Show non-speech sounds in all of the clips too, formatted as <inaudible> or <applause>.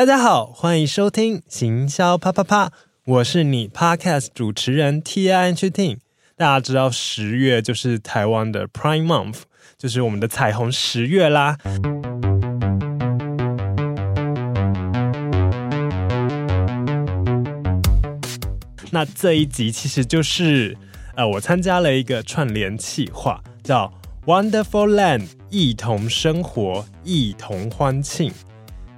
大家好，欢迎收听行销啪啪啪，我是你 Podcast 主持人 Tian Ting。大家知道十月就是台湾的 Prime Month，就是我们的彩虹十月啦。那这一集其实就是呃，我参加了一个串联企划，叫 Wonderful Land，一同生活，一同欢庆。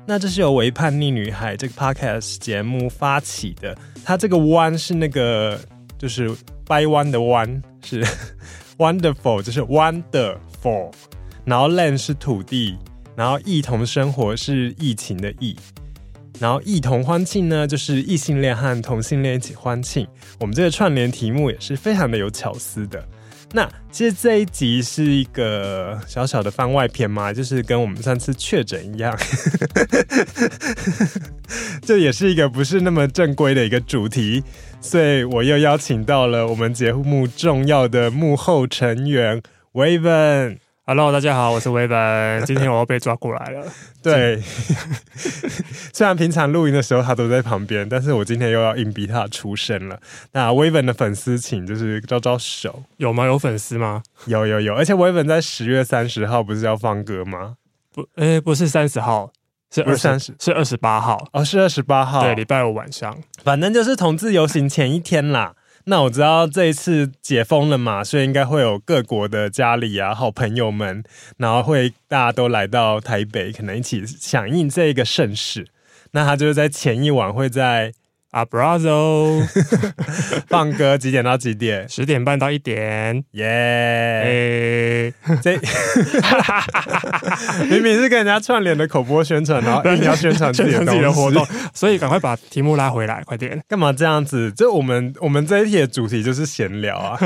那这是由唯叛逆女孩这个 podcast 节目发起的，它这个弯是那个就是掰弯的弯，是 <laughs> wonderful，就是 wonderful，然后 land 是土地，然后异同生活是疫情的疫，然后异同欢庆呢，就是异性恋和同性恋一起欢庆。我们这个串联题目也是非常的有巧思的。那其实这一集是一个小小的番外篇嘛，就是跟我们上次确诊一样，<laughs> 这也是一个不是那么正规的一个主题，所以我又邀请到了我们节目重要的幕后成员 Waven。Hello，大家好，我是 Wavin。<laughs> 今天我又被抓过来了。对，<laughs> 虽然平常录音的时候他都在旁边，但是我今天又要硬逼他出声了。那 Wavin 的粉丝，请就是招招手。有吗？有粉丝吗？有有有，而且 Wavin 在十月三十号不是要放歌吗？不，哎、欸，不是三十号，是二三十，是二十八号。哦，是二十八号，对，礼拜五晚上，反正就是同志游行前一天啦。那我知道这一次解封了嘛，所以应该会有各国的家里啊、好朋友们，然后会大家都来到台北，可能一起响应这个盛世。那他就是在前一晚会在。Abrazo，<laughs> 放歌几点到几点？十点半到一点。耶！这 <laughs> 明明是跟人家串联的口播宣传，然后你要宣传自己的活动，所以赶快把题目拉回来，快点！干嘛这样子？就我们我们这一题的主题就是闲聊啊。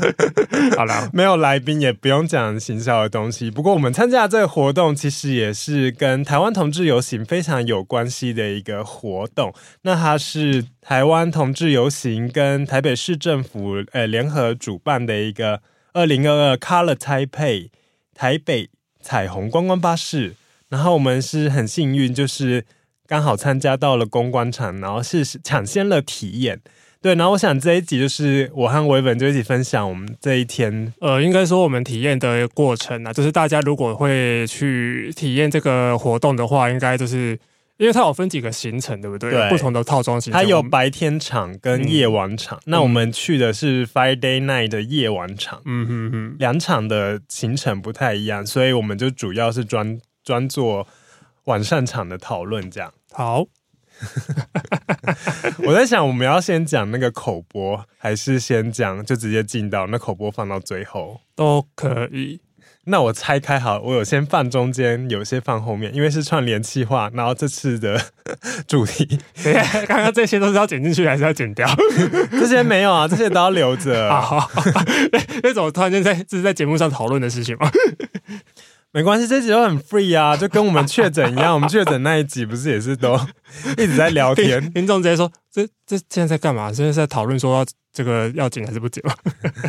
<laughs> 好了，没有来宾，也不用讲行销的东西。不过我们参加这个活动，其实也是跟台湾同志游行非常有关系的一个活动。那它是。是台湾同志游行跟台北市政府呃联合主办的一个二零二二 Color Taipei 台北彩虹观光巴士，然后我们是很幸运，就是刚好参加到了公关场，然后是抢先了体验。对，然后我想这一集就是我和维文就一起分享我们这一天，呃，应该说我们体验的过程啊，就是大家如果会去体验这个活动的话，应该就是。因为它有分几个行程，对不对？对，不同的套装行程。它有白天场跟夜晚场。嗯、那我们去的是 Friday night 的夜晚场。嗯哼哼，两场的行程不太一样，所以我们就主要是专专做晚上场的讨论。这样好。<laughs> 我在想，我们要先讲那个口播，还是先讲就直接进到那口播放到最后都可以。那我拆开好，我有先放中间，有些放后面，因为是串联企划。然后这次的 <laughs> 主题，对，刚刚这些都是要剪进去还是要剪掉？<laughs> 这些没有啊，这些都要留着。<laughs> 那种突然间在这是在节目上讨论的事情吗？没关系，这集都很 free 啊，就跟我们确诊一样。我们确诊那一集不是也是都 <laughs> 一直在聊天？<laughs> 听众直接说：“这这现在在干嘛？现在在讨论说要这个要紧还是不剪吗？”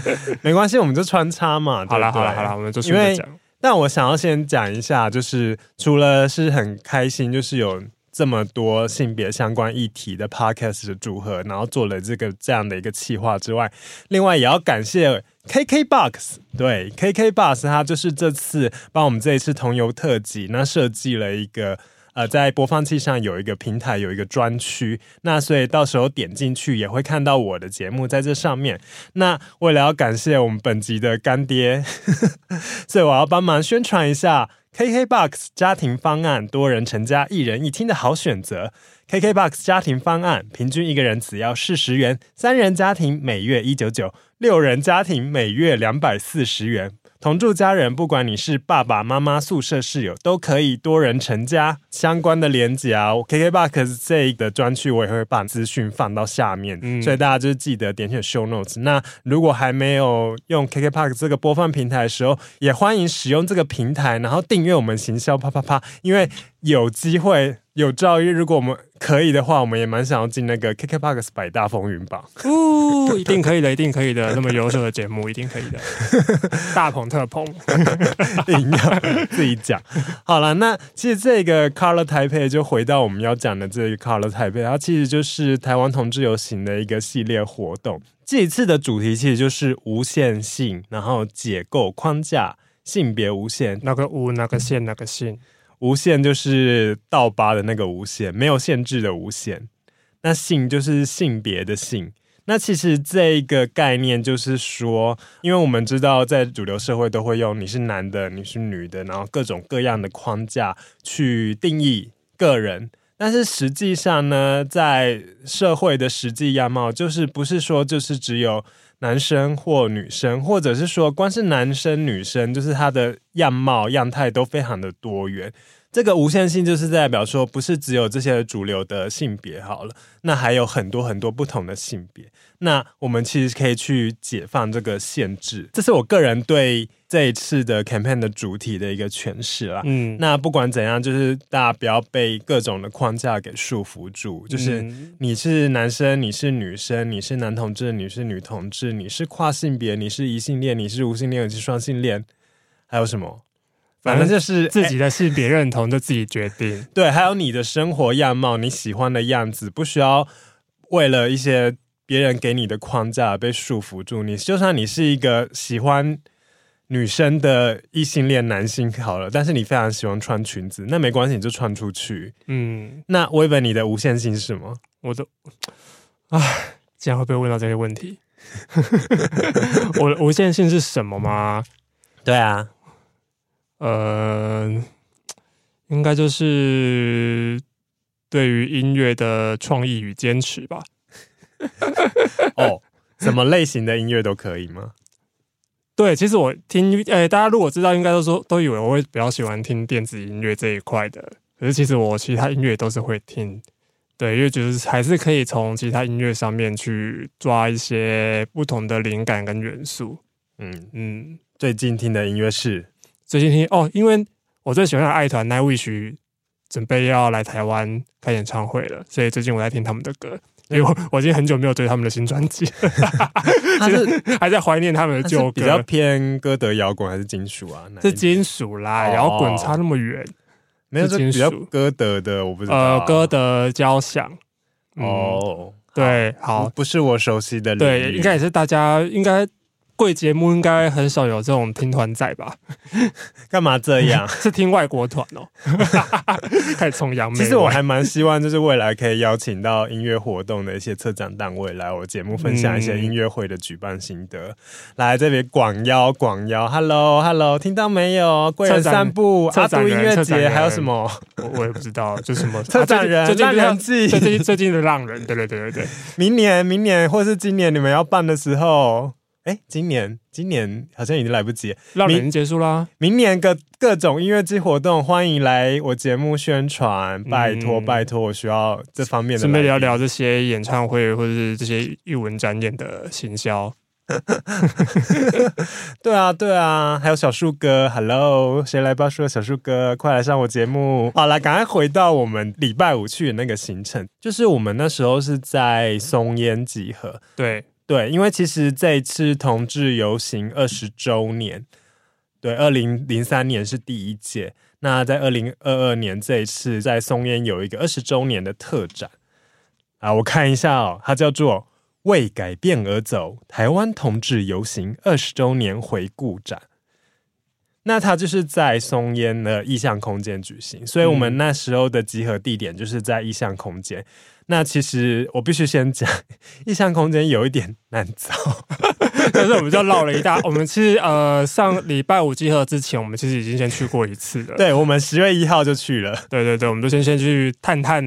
<laughs> 没关系，我们就穿插嘛。好了，好了，好了，我们就因为，但我想要先讲一下，就是除了是很开心，就是有。这么多性别相关议题的 podcast 的组合，然后做了这个这样的一个企划之外，另外也要感谢 KKBOX，对，KKBOX，它就是这次帮我们这一次同游特辑，那设计了一个呃，在播放器上有一个平台，有一个专区，那所以到时候点进去也会看到我的节目在这上面。那为了要感谢我们本集的干爹，呵 <laughs> 呵所以我要帮忙宣传一下。KKBOX 家庭方案，多人成家，一人一厅的好选择。KKBOX 家庭方案，平均一个人只要四十元，三人家庭每月一九九，六人家庭每月两百四十元。同住家人，不管你是爸爸妈妈、宿舍室友，都可以多人成家。相关的连接啊，KKBOX 这一个专区我也会把资讯放到下面，嗯、所以大家就记得点选 Show Notes。那如果还没有用 KKBOX 这个播放平台的时候，也欢迎使用这个平台，然后订阅我们行销啪啪啪，因为有机会有朝一日，如果我们可以的话，我们也蛮想要进那个 KKBOX 百大风云榜。哦，<laughs> 一定可以的，一定可以的，那么优秀的节目，一定可以的，<laughs> 大捧特捧，<laughs> 硬要自己讲。好了，那其实这个 Color Taipei 就回到我们要讲的这个 Color Taipei，它其实就是台湾同志游行的一个系列活动。这一次的主题其实就是无限性，然后解构框架，性别无限，那个无，那个限，那个性。无限就是倒八的那个无限，没有限制的无限。那性就是性别的性。那其实这个概念就是说，因为我们知道在主流社会都会用你是男的，你是女的，然后各种各样的框架去定义个人。但是实际上呢，在社会的实际样貌，就是不是说就是只有男生或女生，或者是说光是男生女生，就是他的样貌样态都非常的多元。这个无限性就是代表说，不是只有这些主流的性别好了，那还有很多很多不同的性别。那我们其实可以去解放这个限制，这是我个人对这一次的 campaign 的主题的一个诠释啦。嗯，那不管怎样，就是大家不要被各种的框架给束缚住。就是你是男生，你是女生，你是男同志，你是女同志，你是跨性别，你是异性恋，你是无性恋，你是双性恋，还有什么？反正就是自己的性别认同就自己决定，<laughs> 对，还有你的生活样貌，你喜欢的样子，不需要为了一些别人给你的框架被束缚住。你就算你是一个喜欢女生的异性恋男性好了，但是你非常喜欢穿裙子，那没关系，你就穿出去。嗯，那薇薇，你的无限性是什么？我的，唉，竟然会被问到这些问题。<laughs> 我的无限性是什么吗？对啊。呃，应该就是对于音乐的创意与坚持吧。<laughs> 哦，什么类型的音乐都可以吗？对，其实我听，诶、欸，大家如果知道，应该都说都以为我会比较喜欢听电子音乐这一块的。可是其实我其他音乐都是会听，对，因为就是还是可以从其他音乐上面去抓一些不同的灵感跟元素。嗯嗯，最近听的音乐是。最近听哦，因为我最喜欢的爱团 Nightwish 准备要来台湾开演唱会了，所以最近我在听他们的歌。因为我我已经很久没有追他们的新专辑，<laughs> 他是还在怀念他们的旧歌。比较偏歌德摇滚还是金属啊？是金属啦，摇滚差那么远，没有金属。歌德的我不知道，呃，歌德交响。哦，对，好，不是我熟悉的，对，应该也是大家应该。贵节目应该很少有这种听团仔吧？<laughs> 干嘛这样？<laughs> 是听外国团哦，<laughs> 开始崇洋媚外。其实我还蛮希望，就是未来可以邀请到音乐活动的一些策展单位来我节目分享一些音乐会的举办心得。嗯、来这边广邀广邀，Hello Hello，听到没有？贵人散步、阿都音乐节，还有什么？我我也不知道，就什么策展人、浪人祭，最近最近的浪人，对对对对对。明年明年或是今年你们要办的时候。哎，今年今年好像已经来不及，浪人结束啦。明年各各种音乐季活动，欢迎来我节目宣传，拜托、嗯、拜托，我需要这方面的。准备聊聊这些演唱会或者是这些艺文展演的行销。<laughs> 对啊对啊，还有小树哥，Hello，谁来报说小树哥，快来上我节目。好，来赶快回到我们礼拜五去的那个行程，就是我们那时候是在松烟集合，对。对，因为其实这一次同志游行二十周年，对，二零零三年是第一届，那在二零二二年这一次在松烟有一个二十周年的特展啊，我看一下哦，它叫做“为改变而走”台湾同志游行二十周年回顾展。那它就是在松烟的意象空间举行，所以我们那时候的集合地点就是在意象空间。那其实我必须先讲，意象空间有一点难找，<laughs> 但是我们就绕了一大。我们其实呃上礼拜五集合之前，我们其实已经先去过一次了。对，我们十月一号就去了。对对对，我们就先先去探探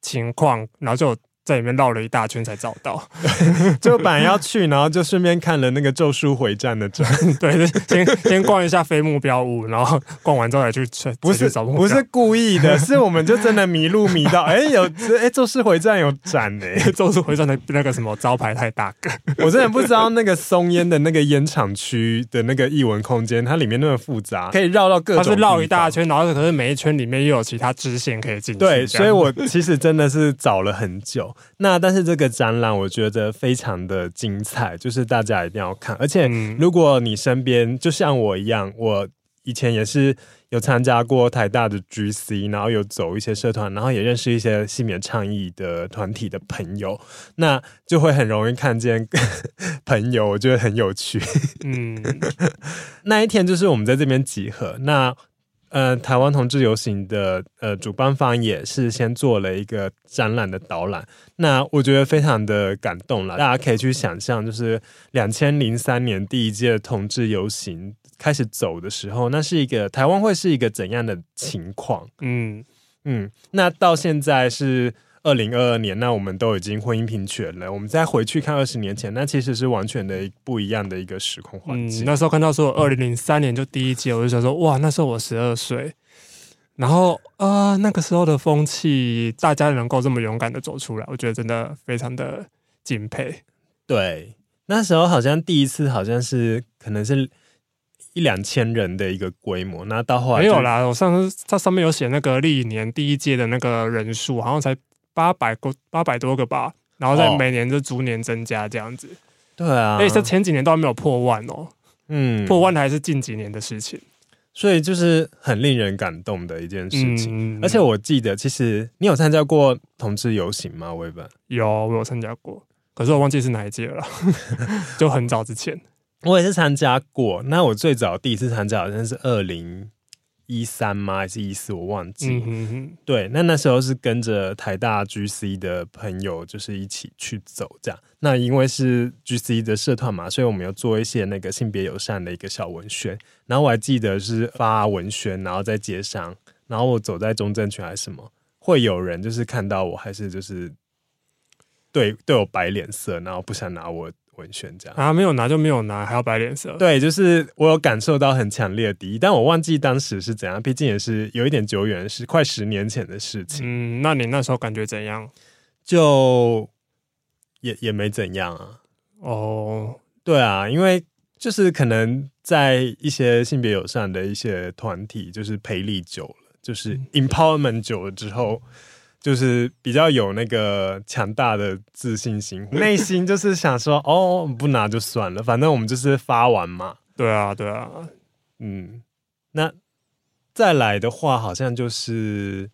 情况，然后就在里面绕了一大圈才找到，<laughs> 就本来要去，然后就顺便看了那个《咒术回战》的展，<laughs> 对，先先逛一下非目标物，然后逛完之后再去不是找不是故意的，是我们就真的迷路迷到，哎、欸，有哎，《咒术回战》有展呢，<laughs>《咒术回战》的那个什么招牌太大个，我真的不知道那个松烟的那个烟厂区的那个艺文空间，它里面那么复杂，可以绕到各种，它是绕一大圈，然后可是每一圈里面又有其他支线可以进去，对，所以我其实真的是找了很久。那但是这个展览我觉得非常的精彩，就是大家一定要看。而且如果你身边就像我一样，我以前也是有参加过台大的 GC，然后有走一些社团，然后也认识一些性别倡议的团体的朋友，那就会很容易看见 <laughs> 朋友，我觉得很有趣。嗯，<laughs> 那一天就是我们在这边集合，那。呃，台湾同志游行的呃主办方也是先做了一个展览的导览，那我觉得非常的感动了。大家可以去想象，就是两千零三年第一届同志游行开始走的时候，那是一个台湾会是一个怎样的情况？嗯嗯，那到现在是。二零二二年，那我们都已经婚姻平权了。我们再回去看二十年前，那其实是完全的不一样的一个时空环境。嗯，那时候看到说二零零三年就第一届，我就想说哇，那时候我十二岁。然后啊，呃，那个时候的风气，大家能够这么勇敢的走出来，我觉得真的非常的敬佩。对，那时候好像第一次，好像是可能是一两千人的一个规模。那到后来没有啦，我上次它上面有写那个历年第一届的那个人数，好像才。八百个，八百多个吧，然后在每年就逐年增加这样子。哦、对啊，而且这前几年都还没有破万哦。嗯，破万还是近几年的事情，所以就是很令人感动的一件事情。嗯、而且我记得，其实你有参加过同志游行吗？微本有，我有参加过，可是我忘记是哪一届了，<laughs> 就很早之前。<laughs> 我也是参加过，那我最早第一次参加好像是二零。一三吗？还是一四？我忘记。嗯、哼哼对，那那时候是跟着台大 GC 的朋友，就是一起去走这样。那因为是 GC 的社团嘛，所以我们有做一些那个性别友善的一个小文宣。然后我还记得是发文宣，然后在街上，然后我走在中正区还是什么，会有人就是看到我还是就是对对我摆脸色，然后不想拿我。文宣这样啊，没有拿就没有拿，还要摆脸色。对，就是我有感受到很强烈的敌意，但我忘记当时是怎样，毕竟也是有一点久远，是快十年前的事情。嗯，那你那时候感觉怎样？就也也没怎样啊。哦，对啊，因为就是可能在一些性别友善的一些团体，就是培力久了，就是 empowerment 久了之后。就是比较有那个强大的自信心，<laughs> 内心就是想说，哦，不拿就算了，反正我们就是发完嘛。对啊，对啊，嗯，那再来的话，好像就是，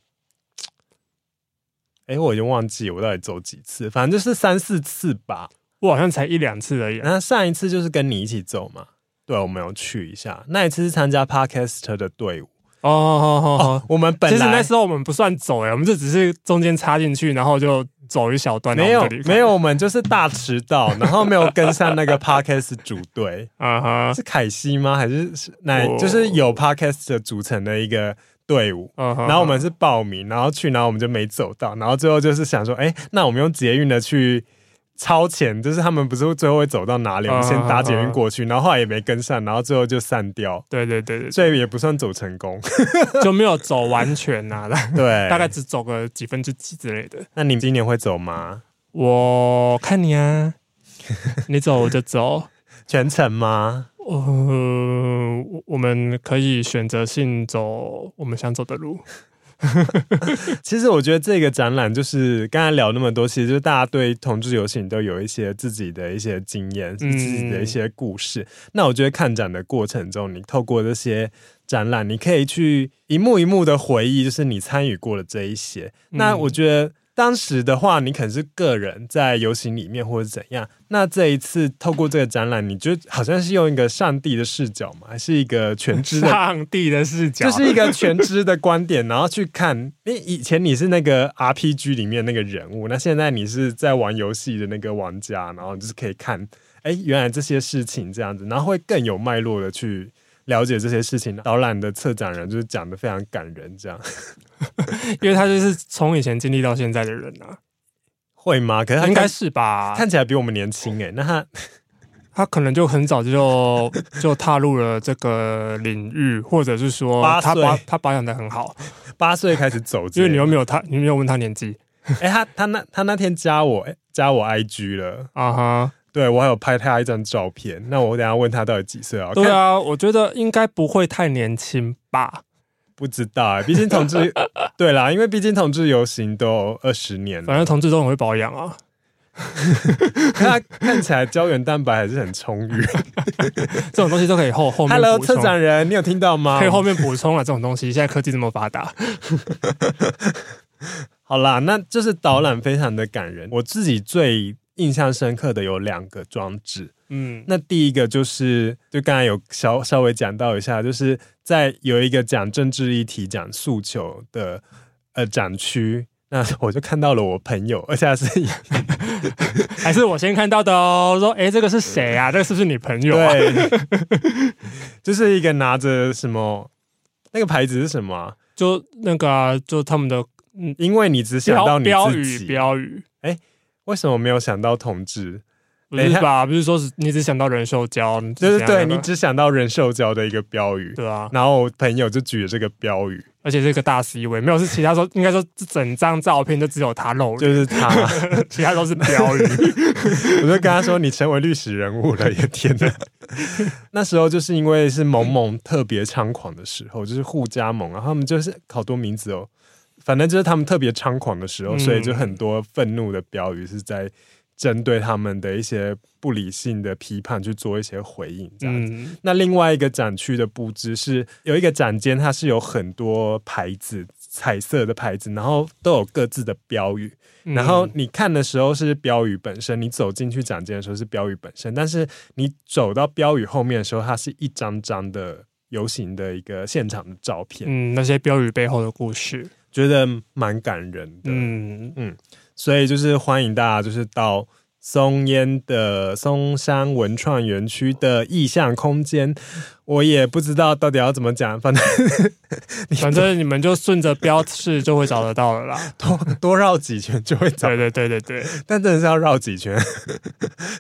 哎，我已经忘记我到底走几次，反正就是三四次吧。我好像才一两次而已。那上一次就是跟你一起走嘛，对，我们有去一下。那一次是参加 Podcast 的队伍。哦，好好好，我们本来其实那时候我们不算走哎，我们就只是中间插进去，然后就走一小段。没有没有，我们就是大迟到，然后没有跟上那个 <laughs> Podcast 组队。啊哈，是凯西吗？还是那？就是有 Podcast 组成的一个队伍。然后我们是报名，然后去，然后我们就没走到，然后最后就是想说，哎，那我们用捷运的去。超前，就是他们不是最后会走到哪里？我们先搭捷运过去，然后后来也没跟上，然后最后就散掉。对对对对，所以也不算走成功，<laughs> 就没有走完全呐。<laughs> 对，大概只走个几分之几之类的。那你今年会走吗？我看你啊，<laughs> 你走我就走，全程吗？呃，我们可以选择性走我们想走的路。<laughs> 其实我觉得这个展览就是刚才聊那么多，其实就是大家对同志游行都有一些自己的一些经验，自己的一些故事。嗯、那我觉得看展的过程中，你透过这些展览，你可以去一幕一幕的回忆，就是你参与过的这一些。那我觉得。当时的话，你可能是个人在游行里面，或者怎样。那这一次透过这个展览，你就好像是用一个上帝的视角嘛，还是一个全知的上帝的视角，就是一个全知的观点，然后去看。因为以前你是那个 RPG 里面那个人物，那现在你是在玩游戏的那个玩家，然后就是可以看，哎，原来这些事情这样子，然后会更有脉络的去。了解这些事情，导览的策展人就是讲的非常感人，这样，<laughs> 因为他就是从以前经历到现在的人啊，会吗？可是他应该是吧，看起来比我们年轻哎、欸。那他 <laughs> 他可能就很早就 <laughs> 就踏入了这个领域，或者是说他保他保养的很好，八岁开始走，因为你又没有他，你没有问他年纪。哎、欸，他他那他那天加我加我 IG 了啊哈，uh-huh. 对我还有拍他一张照片。那我等下问他到底几岁啊？对啊，我觉得应该不会太年轻吧。不知道哎、欸，毕竟同志对啦，因为毕竟同志游行都二十年了，反正同志都很会保养啊。他 <laughs> 看起来胶原蛋白还是很充裕，<laughs> 这种东西都可以后后面。Hello，策展人，你有听到吗？可以后面补充啊，这种东西现在科技这么发达。<laughs> 好啦，那就是导览非常的感人。我自己最印象深刻的有两个装置。嗯，那第一个就是，就刚才有稍稍微讲到一下，就是在有一个讲政治议题、讲诉求的呃展区，那我就看到了我朋友，而且还是 <laughs> 还是我先看到的哦。说，哎、欸，这个是谁啊？这个是不是你朋友、啊？对，<laughs> 就是一个拿着什么那个牌子是什么、啊？就那个啊，就他们的，嗯，因为你只想到你自己标语，标语。哎、欸，为什么没有想到同志？不是吧？不是说是你只想到人兽交，就是对，你只想到人兽交的一个标语，对啊。然后我朋友就举了这个标语，而且这个大 C 位没有是其他说，应该说这整张照片就只有他露，就是他，<laughs> 其他都是标语。<laughs> 我就跟他说：“你成为历史人物了，也天哪！” <laughs> 那时候就是因为是萌萌特别猖狂的时候，就是互加盟，然后他们就是好多名字哦，反正就是他们特别猖狂的时候，所以就很多愤怒的标语是在。针对他们的一些不理性的批判去做一些回应，这样子。嗯、那另外一个展区的布置是有一个展间，它是有很多牌子，彩色的牌子，然后都有各自的标语。嗯、然后你看的时候是标语本身，你走进去展间的时候是标语本身，但是你走到标语后面的时候，它是一张张的游行的一个现场的照片。嗯，那些标语背后的故事，觉得蛮感人的。嗯嗯。所以就是欢迎大家，就是到松烟的松山文创园区的意向空间。我也不知道到底要怎么讲，反正 <laughs> 反正你们就顺着标示就会找得到了啦。<laughs> 多多绕几圈就会找。对对对对对，但真的是要绕几圈。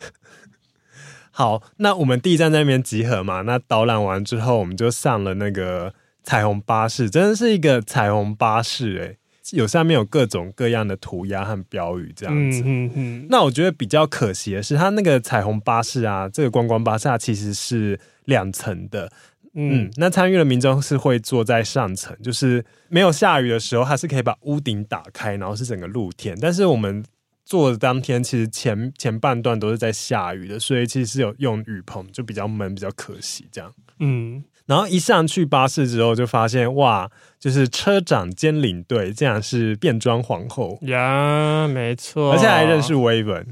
<laughs> 好，那我们第一站在那边集合嘛。那导览完之后，我们就上了那个彩虹巴士，真的是一个彩虹巴士哎、欸。有上面有各种各样的涂鸦和标语，这样子。嗯嗯。那我觉得比较可惜的是，它那个彩虹巴士啊，这个观光巴士啊，其实是两层的。嗯，嗯。那参与的民众是会坐在上层，就是没有下雨的时候，它是可以把屋顶打开，然后是整个露天。但是我们坐的当天，其实前前半段都是在下雨的，所以其实是有用雨棚，就比较闷，比较可惜这样。嗯。然后一上去巴士之后，就发现哇，就是车长兼领队，竟然是变装皇后呀，没错，而且还认识威文，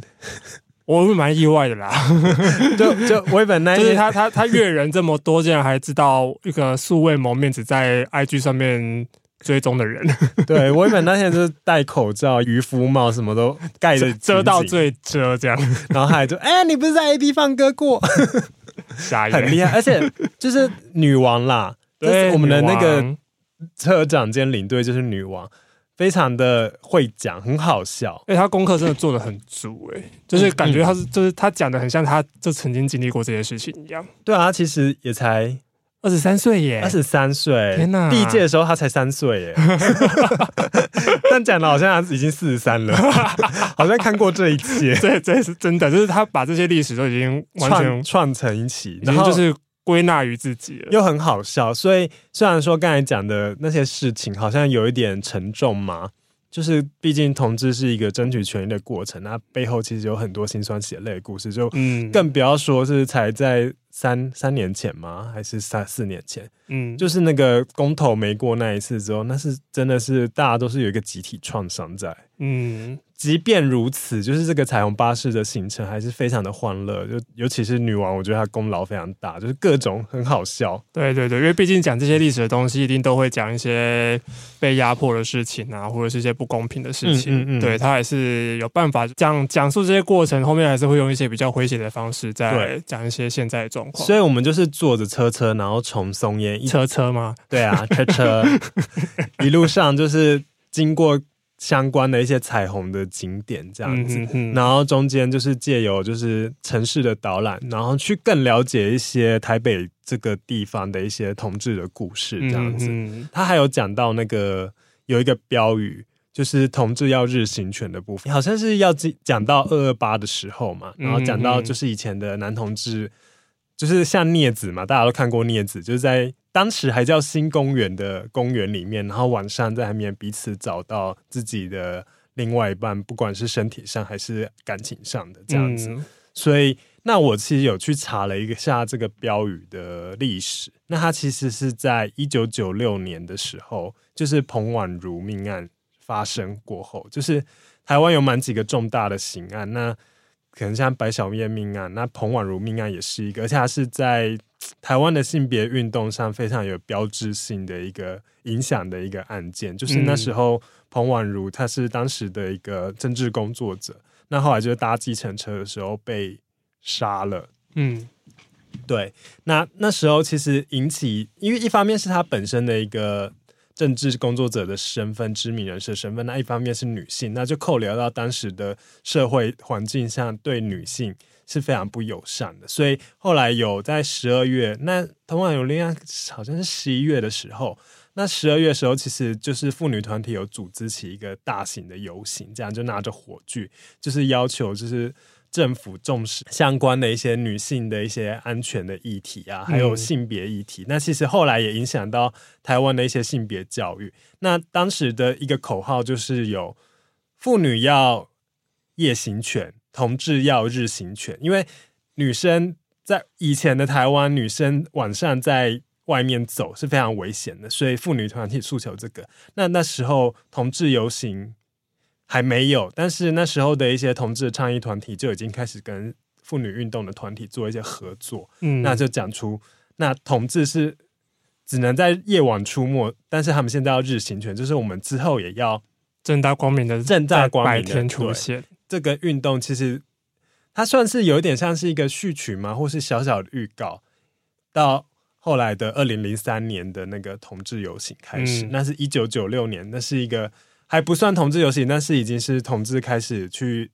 我会蛮意外的啦。<laughs> 就就威本那一就是他他他阅人这么多，竟然还知道一个素未谋面只在 IG 上面追踪的人。<laughs> 对，威本那天就是戴口罩、渔夫帽，什么都盖着遮到最遮这样，然后他还就哎，你不是在 AB 放歌过？<laughs> 很厉害，而且就是女王啦，<laughs> 就是我们的那个车长兼领队就是女王，非常的会讲，很好笑。哎，他功课真的做的很足，哎，就是感觉他是，就是他讲的很像他就曾经经历过这些事情一样。对啊，他其实也才二十三岁耶，二十三岁，天哪！第一届的时候他才三岁耶，<laughs> 但讲的好像他已经四十三了，<laughs> 好像看过这一切。对，这是真的，就是他把这些历史都已经完全串成一起，然后就是归纳于自己了，又很好笑。所以虽然说刚才讲的那些事情好像有一点沉重嘛。就是，毕竟同志是一个争取权益的过程，那背后其实有很多辛酸血泪的故事，就更不要说是才在三三年前吗？还是三四年前？嗯，就是那个公投没过那一次之后，那是真的是大家都是有一个集体创伤在，嗯。即便如此，就是这个彩虹巴士的行程还是非常的欢乐，就尤其是女王，我觉得她功劳非常大，就是各种很好笑。对对对，因为毕竟讲这些历史的东西，一定都会讲一些被压迫的事情啊，或者是一些不公平的事情。嗯嗯嗯，对，他还是有办法讲讲述这些过程，后面还是会用一些比较诙谐的方式在讲一些现在的状况。所以我们就是坐着车车，然后从松烟一车车吗？对啊，车车 <laughs> 一路上就是经过。相关的一些彩虹的景点这样子，嗯、哼哼然后中间就是借由就是城市的导览，然后去更了解一些台北这个地方的一些同志的故事这样子。嗯、他还有讲到那个有一个标语，就是同志要日行权的部分，好像是要讲到二二八的时候嘛，然后讲到就是以前的男同志，就是像镊子嘛，大家都看过镊子，就是在。当时还叫新公园的公园里面，然后晚上在里面彼此找到自己的另外一半，不管是身体上还是感情上的这样子。嗯、所以，那我其实有去查了一下这个标语的历史。那它其实是在一九九六年的时候，就是彭婉如命案发生过后，就是台湾有蛮几个重大的刑案，那可能像白小燕命案，那彭婉如命案也是一个，而且它是在。台湾的性别运动上非常有标志性的一个影响的一个案件，就是那时候彭婉如她是当时的一个政治工作者，那后来就是搭计程车的时候被杀了。嗯，对，那那时候其实引起，因为一方面是她本身的一个政治工作者的身份，知名人士的身份，那一方面是女性，那就扣留到当时的社会环境下对女性。是非常不友善的，所以后来有在十二月，那同样有另外好像是十一月的时候，那十二月的时候，其实就是妇女团体有组织起一个大型的游行，这样就拿着火炬，就是要求就是政府重视相关的一些女性的一些安全的议题啊，还有性别议题。嗯、那其实后来也影响到台湾的一些性别教育。那当时的一个口号就是有妇女要夜行权。同志要日行权，因为女生在以前的台湾，女生晚上在外面走是非常危险的，所以妇女团体诉求这个。那那时候同志游行还没有，但是那时候的一些同志倡议团体就已经开始跟妇女运动的团体做一些合作。嗯，那就讲出那同志是只能在夜晚出没，但是他们现在要日行权，就是我们之后也要正大光明的正大光明的白天出现。这个运动其实它算是有一点像是一个序曲嘛，或是小小的预告。到后来的二零零三年的那个同志游行开始，嗯、那是一九九六年，那是一个还不算同志游行，但是已经是同志开始去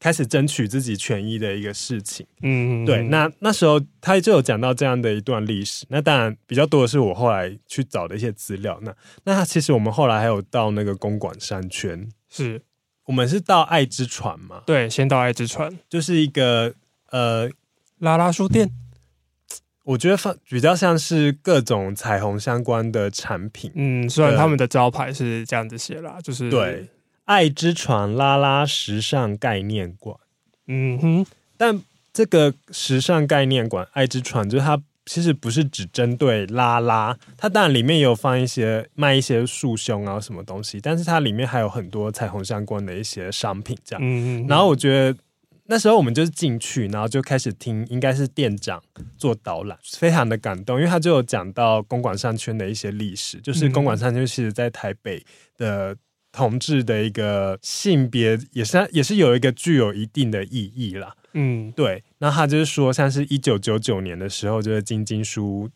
开始争取自己权益的一个事情。嗯，对。那那时候他就有讲到这样的一段历史。那当然比较多的是我后来去找的一些资料。那那他其实我们后来还有到那个公馆商圈是。我们是到爱之船嘛？对，先到爱之船，就是一个呃拉拉书店。我觉得放比较像是各种彩虹相关的产品。嗯，虽然他们的招牌是这样子写啦，就是对爱之船拉拉时尚概念馆。嗯哼，但这个时尚概念馆爱之船，就是它。其实不是只针对拉拉，它当然里面也有放一些卖一些束胸啊什么东西，但是它里面还有很多彩虹相关的一些商品这样。嗯嗯。然后我觉得那时候我们就是进去，然后就开始听，应该是店长做导览，非常的感动，因为他就有讲到公馆商圈的一些历史，就是公馆商圈其实在台北的同志的一个性别也是也是有一个具有一定的意义啦。嗯，对，那他就是说，像是一九九九年的时候，就是晶晶书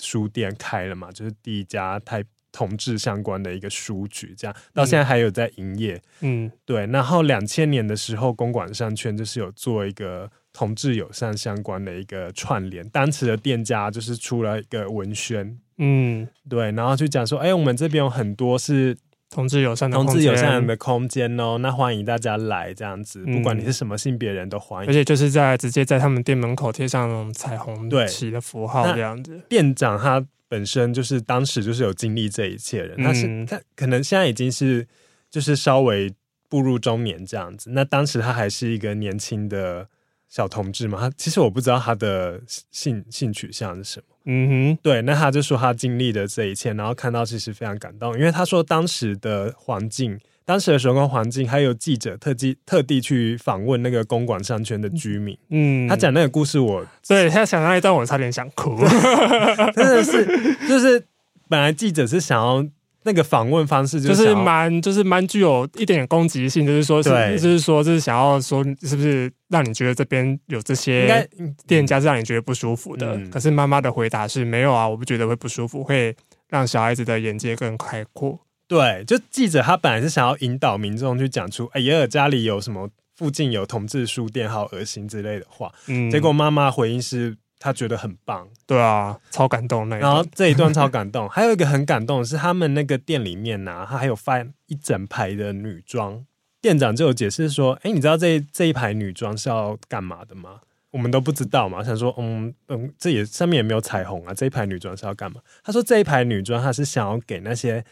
书店开了嘛，就是第一家台同志相关的一个书局，这样到现在还有在营业。嗯，对，然后两千年的时候，公馆商圈就是有做一个同志友善相关的一个串联，当时的店家就是出了一个文宣，嗯，对，然后就讲说，哎，我们这边有很多是。同志友善的同志友善的空间哦，那欢迎大家来这样子，不管你是什么性别人都欢迎。而且就是在直接在他们店门口贴上那种彩虹旗的符号这样子。店长他本身就是当时就是有经历这一切人，他是他可能现在已经是就是稍微步入中年这样子。那当时他还是一个年轻的小同志嘛，他其实我不知道他的性性取向是什么。嗯哼，对，那他就说他经历的这一切，然后看到其实非常感动，因为他说当时的环境，当时的时光环境，还有记者特地特地去访问那个公馆商圈的居民，嗯，他讲那个故事我，我对他讲那一段，我差点想哭，<laughs> 真的是，就是本来记者是想要。那个访问方式就是蛮，就是蛮具有一点点攻击性，就是说是，对就是说，就是想要说，是不是让你觉得这边有这些店家是让你觉得不舒服的？嗯、可是妈妈的回答是没有啊，我不觉得会不舒服，会让小孩子的眼界更开阔。对，就记者他本来是想要引导民众去讲出，哎，耶尔家里有什么，附近有同志书店，好恶心之类的话。嗯，结果妈妈回应是，她觉得很棒。对啊，超感动那。然后这一段超感动，还有一个很感动的是，他们那个店里面呢、啊，他还有放一整排的女装。店长就有解释说，哎，你知道这这一排女装是要干嘛的吗？我们都不知道嘛，想说，嗯嗯，这也上面也没有彩虹啊，这一排女装是要干嘛？他说这一排女装，他是想要给那些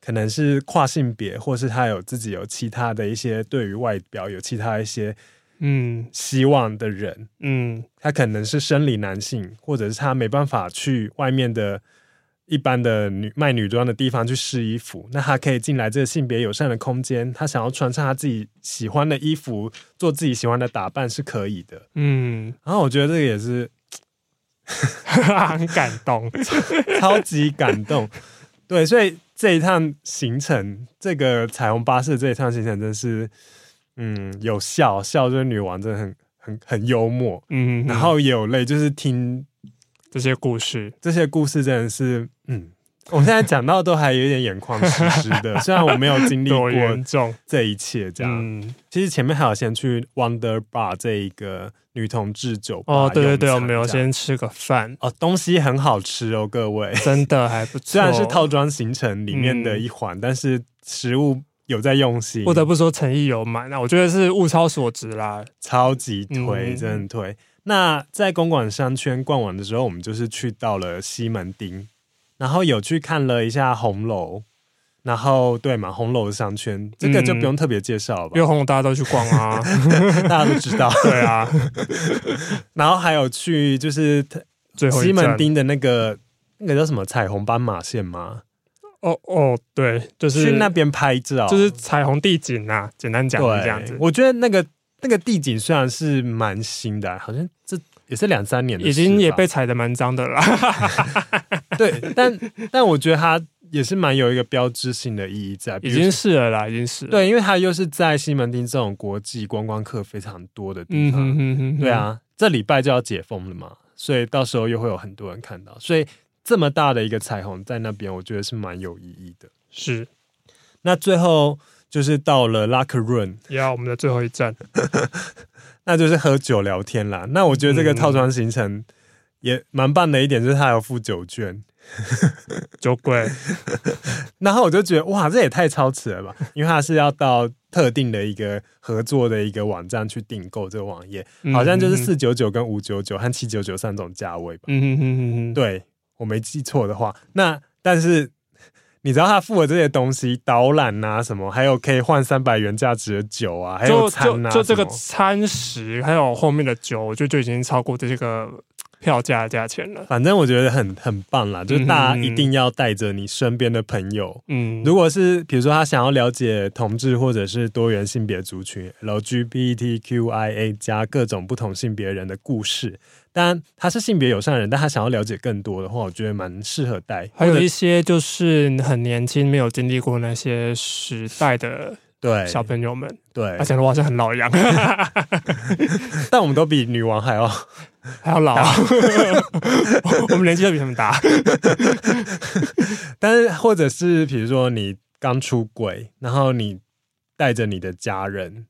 可能是跨性别，或是他有自己有其他的一些对于外表有其他一些嗯希望的人，嗯，他可能是生理男性，或者是他没办法去外面的。一般的女卖女装的地方去试衣服，那他可以进来这个性别友善的空间，他想要穿上他自己喜欢的衣服，做自己喜欢的打扮是可以的。嗯，然后我觉得这个也是 <laughs> 很感动，<laughs> 超级感动。对，所以这一趟行程，这个彩虹巴士这一趟行程真是，嗯，有笑笑，就是女王真的很很很幽默，嗯，然后也有泪，就是听。这些故事，这些故事真的是，嗯，我现在讲到都还有点眼眶湿湿的。<laughs> 虽然我没有经历过这一切，这样，嗯，其实前面还有先去 Wonder Bar 这一个女同志酒吧。哦，对对对，我们有先吃个饭。哦，东西很好吃哦，各位，真的还不错。<laughs> 虽然是套装行程里面的一环，嗯，但是食物有在用心。不得不说诚意有满，那我觉得是物超所值啦，超级推，嗯，真的推。那在公馆商圈逛完的时候，我们就是去到了西门町，然后有去看了一下红楼，然后对嘛，红楼的商圈这个就不用特别介绍了吧，因为红楼大家都去逛啊，<laughs> 大家都知道，<laughs> 对啊。<laughs> 然后还有去就是西门町的那个那个叫什么彩虹斑马线吗？哦哦，对，就是去那边拍照，就是彩虹地景啊，简单讲是这样子。我觉得那个。那个地景虽然是蛮新的，好像这也是两三年的，已经也被踩得蛮脏的了。对，但但我觉得它也是蛮有一个标志性的意义在，已经是了啦，已经是了。对，因为它又是在西门町这种国际观光客非常多的地方。嗯哼哼哼哼。对啊，这礼拜就要解封了嘛，所以到时候又会有很多人看到，所以这么大的一个彩虹在那边，我觉得是蛮有意义的。是，那最后。就是到了 Locker Room，要我们的最后一站，<laughs> 那就是喝酒聊天啦。那我觉得这个套装行程也蛮棒的一点，就是它有附酒券，酒鬼。<laughs> 然后我就觉得哇，这也太超值了吧！因为它是要到特定的一个合作的一个网站去订购这个网页，好像就是四九九跟五九九和七九九三种价位吧。嗯哼哼哼哼，对，我没记错的话，那但是。你知道他付的这些东西，导览啊什么，还有可以换三百元价值的酒啊，还有餐啊，就这个餐食，还有后面的酒，我觉得就已经超过这个票价的价钱了。反正我觉得很很棒啦，就是大家一定要带着你身边的朋友，嗯，如果是比如说他想要了解同志或者是多元性别族群 LGBTQIA 加各种不同性别人的故事。当然，他是性别友善的人，但他想要了解更多的话，我觉得蛮适合带。还有一些就是很年轻，没有经历过那些时代的对。小朋友们，对，而且我好像很老一样，<laughs> 但我们都比女王还要。还要老，<laughs> 我们年纪都比他们大。<laughs> 但是，或者是比如说你刚出轨，然后你带着你的家人。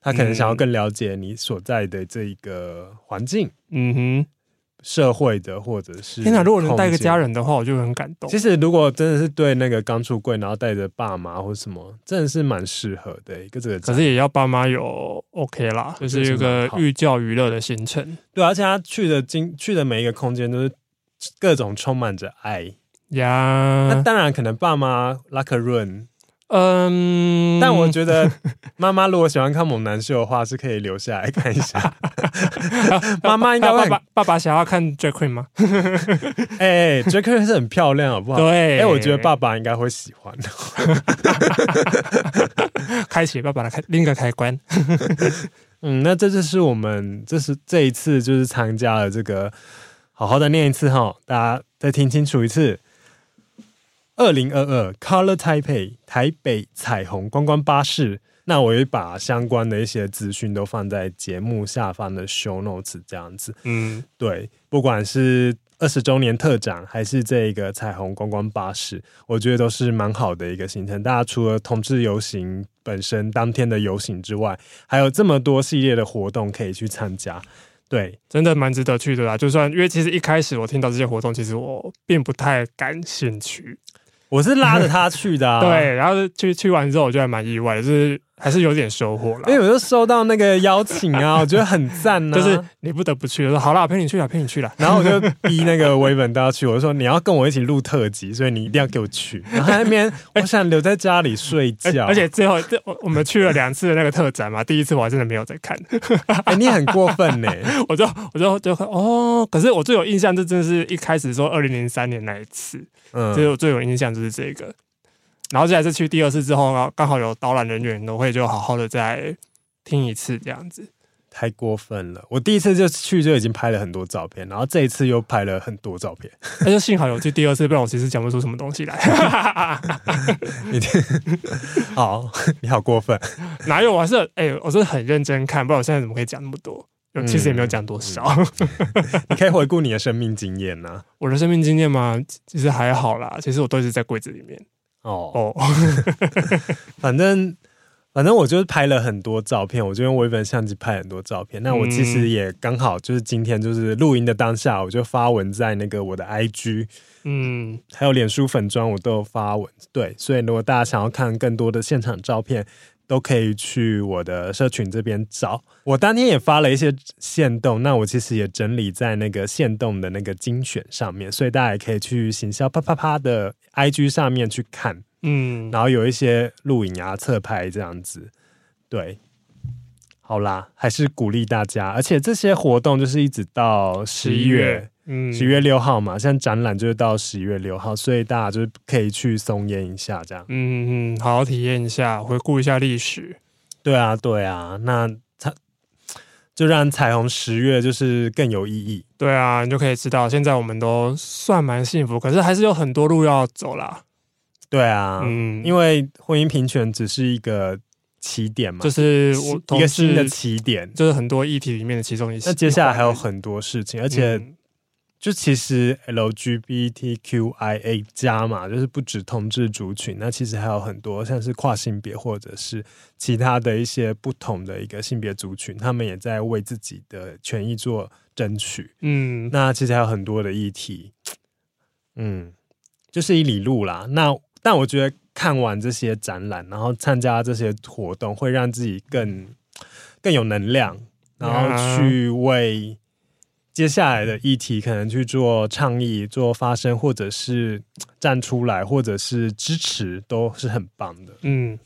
他可能想要更了解你所在的这一个环境，嗯哼，社会的或者是……天哪！如果能带个家人的话，我就很感动。其实，如果真的是对那个刚出柜，然后带着爸妈或什么，真的是蛮适合的一个这个。可是也要爸妈有 OK 啦，就是一个寓教于乐的行程。对，而且他去的经去的每一个空间都是各种充满着爱呀。那当然，可能爸妈 locker room。嗯，但我觉得妈妈如果喜欢看猛男秀的话，是可以留下来看一下。<laughs> 妈妈应该会爸爸爸爸想要看 Drag Queen 吗？<laughs> 哎、欸、，Drag Queen 是很漂亮，好不好？对，哎、欸，我觉得爸爸应该会喜欢的。<laughs> 开启爸爸的开另一个开关。嗯，那这就是我们这是这一次就是参加了这个，好好的念一次哈，大家再听清楚一次。二零二二 Color Taipei 台北彩虹观光巴士，那我也把相关的一些资讯都放在节目下方的 show notes 这样子。嗯，对，不管是二十周年特展，还是这个彩虹观光巴士，我觉得都是蛮好的一个行程。大家除了同志游行本身当天的游行之外，还有这么多系列的活动可以去参加。对，真的蛮值得去的啦。就算因为其实一开始我听到这些活动，其实我并不太感兴趣。我是拉着他去的、<laughs> 对，然后去去完之后，我就还蛮意外的，就是。还是有点收获了，因为我就收到那个邀请啊，<laughs> 我觉得很赞呢、啊。就是你不得不去，我说好啦，陪你去啦，陪你去啦。<laughs> 然后我就逼那个维本都要去，我就说你要跟我一起录特辑，所以你一定要给我去。<laughs> 然后那边我想留在家里睡觉，而且最后这我我们去了两次的那个特展嘛，第一次我还真的没有在看。哎、欸，你很过分呢，我就我就就哦，可是我最有印象，这真的是一开始说二零零三年那一次，嗯，所以我最有印象就是这个。然后这次去第二次之后呢，刚好有导览人员，我会就好好的再听一次这样子。太过分了！我第一次就去就已经拍了很多照片，然后这一次又拍了很多照片。那就幸好有去第二次，不然我其实讲不出什么东西来。你听，好，你好过分！哪有？我还是哎、欸，我是很认真看，不然我现在怎么可以讲那么多？其实也没有讲多少。嗯嗯、<laughs> 你可以回顾你的生命经验呢、啊。<laughs> 我的生命经验嘛，其实还好啦。其实我都是在柜子里面。哦哦，<laughs> 反正反正我就是拍了很多照片，我就用微本相机拍很多照片。那我其实也刚好就是今天就是录音的当下，我就发文在那个我的 IG，嗯，还有脸书粉砖，我都有发文。对，所以如果大家想要看更多的现场照片。都可以去我的社群这边找。我当天也发了一些限动，那我其实也整理在那个限动的那个精选上面，所以大家也可以去行销啪啪啪的 IG 上面去看。嗯，然后有一些录影啊、侧拍这样子。对，好啦，还是鼓励大家，而且这些活动就是一直到十一月。嗯，十月六号嘛，像展览就是到十一月六号，所以大家就是可以去松烟一下，这样。嗯嗯，好好体验一下，回顾一下历史。对啊，对啊，那它就让彩虹十月就是更有意义。对啊，你就可以知道，现在我们都算蛮幸福，可是还是有很多路要走啦。对啊，嗯，因为婚姻平权只是一个起点嘛，就是我一个新的起点，就是很多议题里面的其中一。那接下来还有很多事情，而且。嗯就其实 LGBTQIA 加嘛，就是不止同志族群，那其实还有很多像是跨性别或者是其他的一些不同的一个性别族群，他们也在为自己的权益做争取。嗯，那其实还有很多的议题，嗯，就是一里路啦。那但我觉得看完这些展览，然后参加这些活动，会让自己更更有能量，然后去为。接下来的议题可能去做倡议、做发声，或者是站出来，或者是支持，都是很棒的。嗯，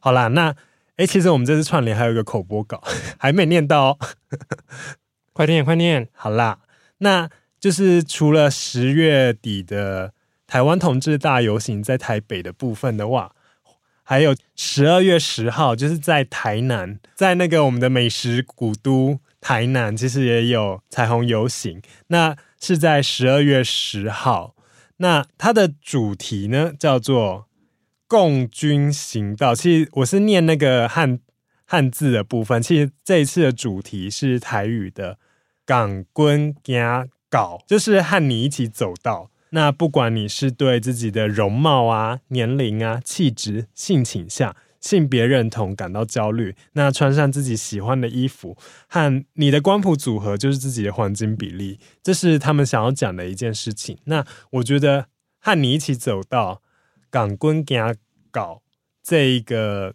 好啦，那哎，其实我们这次串联还有一个口播稿还没念到 <laughs> 哦，快念快念。好啦，那就是除了十月底的台湾同志大游行在台北的部分的话，还有十二月十号就是在台南，在那个我们的美食古都。台南其实也有彩虹游行，那是在十二月十号。那它的主题呢叫做“共军行道”。其实我是念那个汉汉字的部分。其实这一次的主题是台语的“港军加搞”，就是和你一起走到。那不管你是对自己的容貌啊、年龄啊、气质、性倾向。性别认同感到焦虑，那穿上自己喜欢的衣服，和你的光谱组合就是自己的黄金比例，这是他们想要讲的一件事情。那我觉得和你一起走到港军行道这一个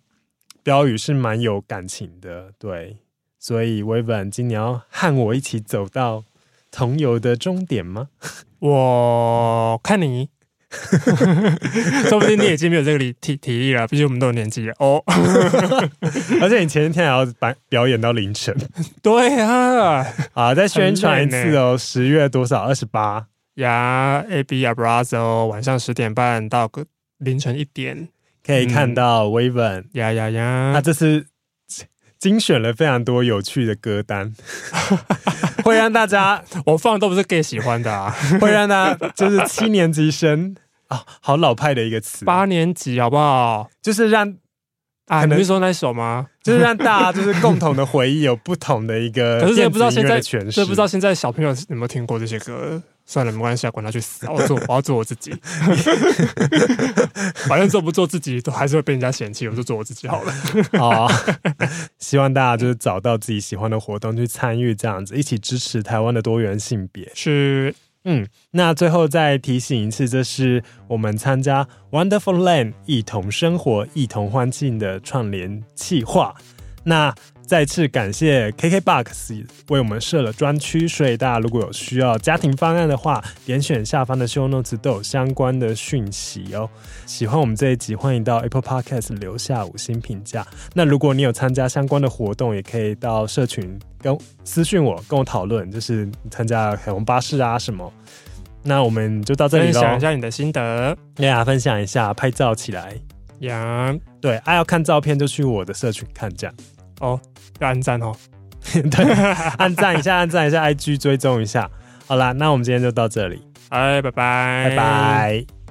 标语是蛮有感情的，对。所以维本，今年要和我一起走到同游的终点吗？<laughs> 我看你。<laughs> 说不定你已经没有这个体体体力了，毕竟我们都有年纪了哦。<laughs> 而且你前一天还要表表演到凌晨。<laughs> 对啊，啊，再宣传一次哦。十月多少？二十八呀，AB Abrazo，晚上十点半到凌晨一点，可以看到 Waven 呀呀呀。那这次精选了非常多有趣的歌单，会让大家我放的都不是 gay 喜欢的啊，会让大家就是七年级生。哦、好老派的一个词，八年级好不好？就是让啊，你是说那首吗？就是让大家就是共同的回忆有不同的一个，<laughs> 可是也不知道现在，所以不知道现在小朋友有没有听过这些歌。算了，没关系，管他去死，我做，我要做我自己。<laughs> 反正做不做自己，都还是会被人家嫌弃，我就做我自己好了。<laughs> 好，希望大家就是找到自己喜欢的活动去参与，这样子一起支持台湾的多元性别。是，嗯，那最后再提醒一次，这是我们参加 Wonderful Land 一同生活、一同欢庆的串联企划。那再次感谢 KKBOX 为我们设了专区，所以大家如果有需要家庭方案的话，点选下方的 show notes 都有相关的讯息哦。喜欢我们这一集，欢迎到 Apple Podcast 留下五星评价。那如果你有参加相关的活动，也可以到社群跟私讯我，跟我讨论，就是参加海虹巴士啊什么。那我们就到这里喽，分享一下你的心得，呀，分享一下拍照起来呀，对，爱、啊、要看照片就去我的社群看这样。哦，要按赞哦，<laughs> 对，按赞一下，<laughs> 按赞一下，IG 追踪一下。好啦，那我们今天就到这里，哎，拜拜，拜拜。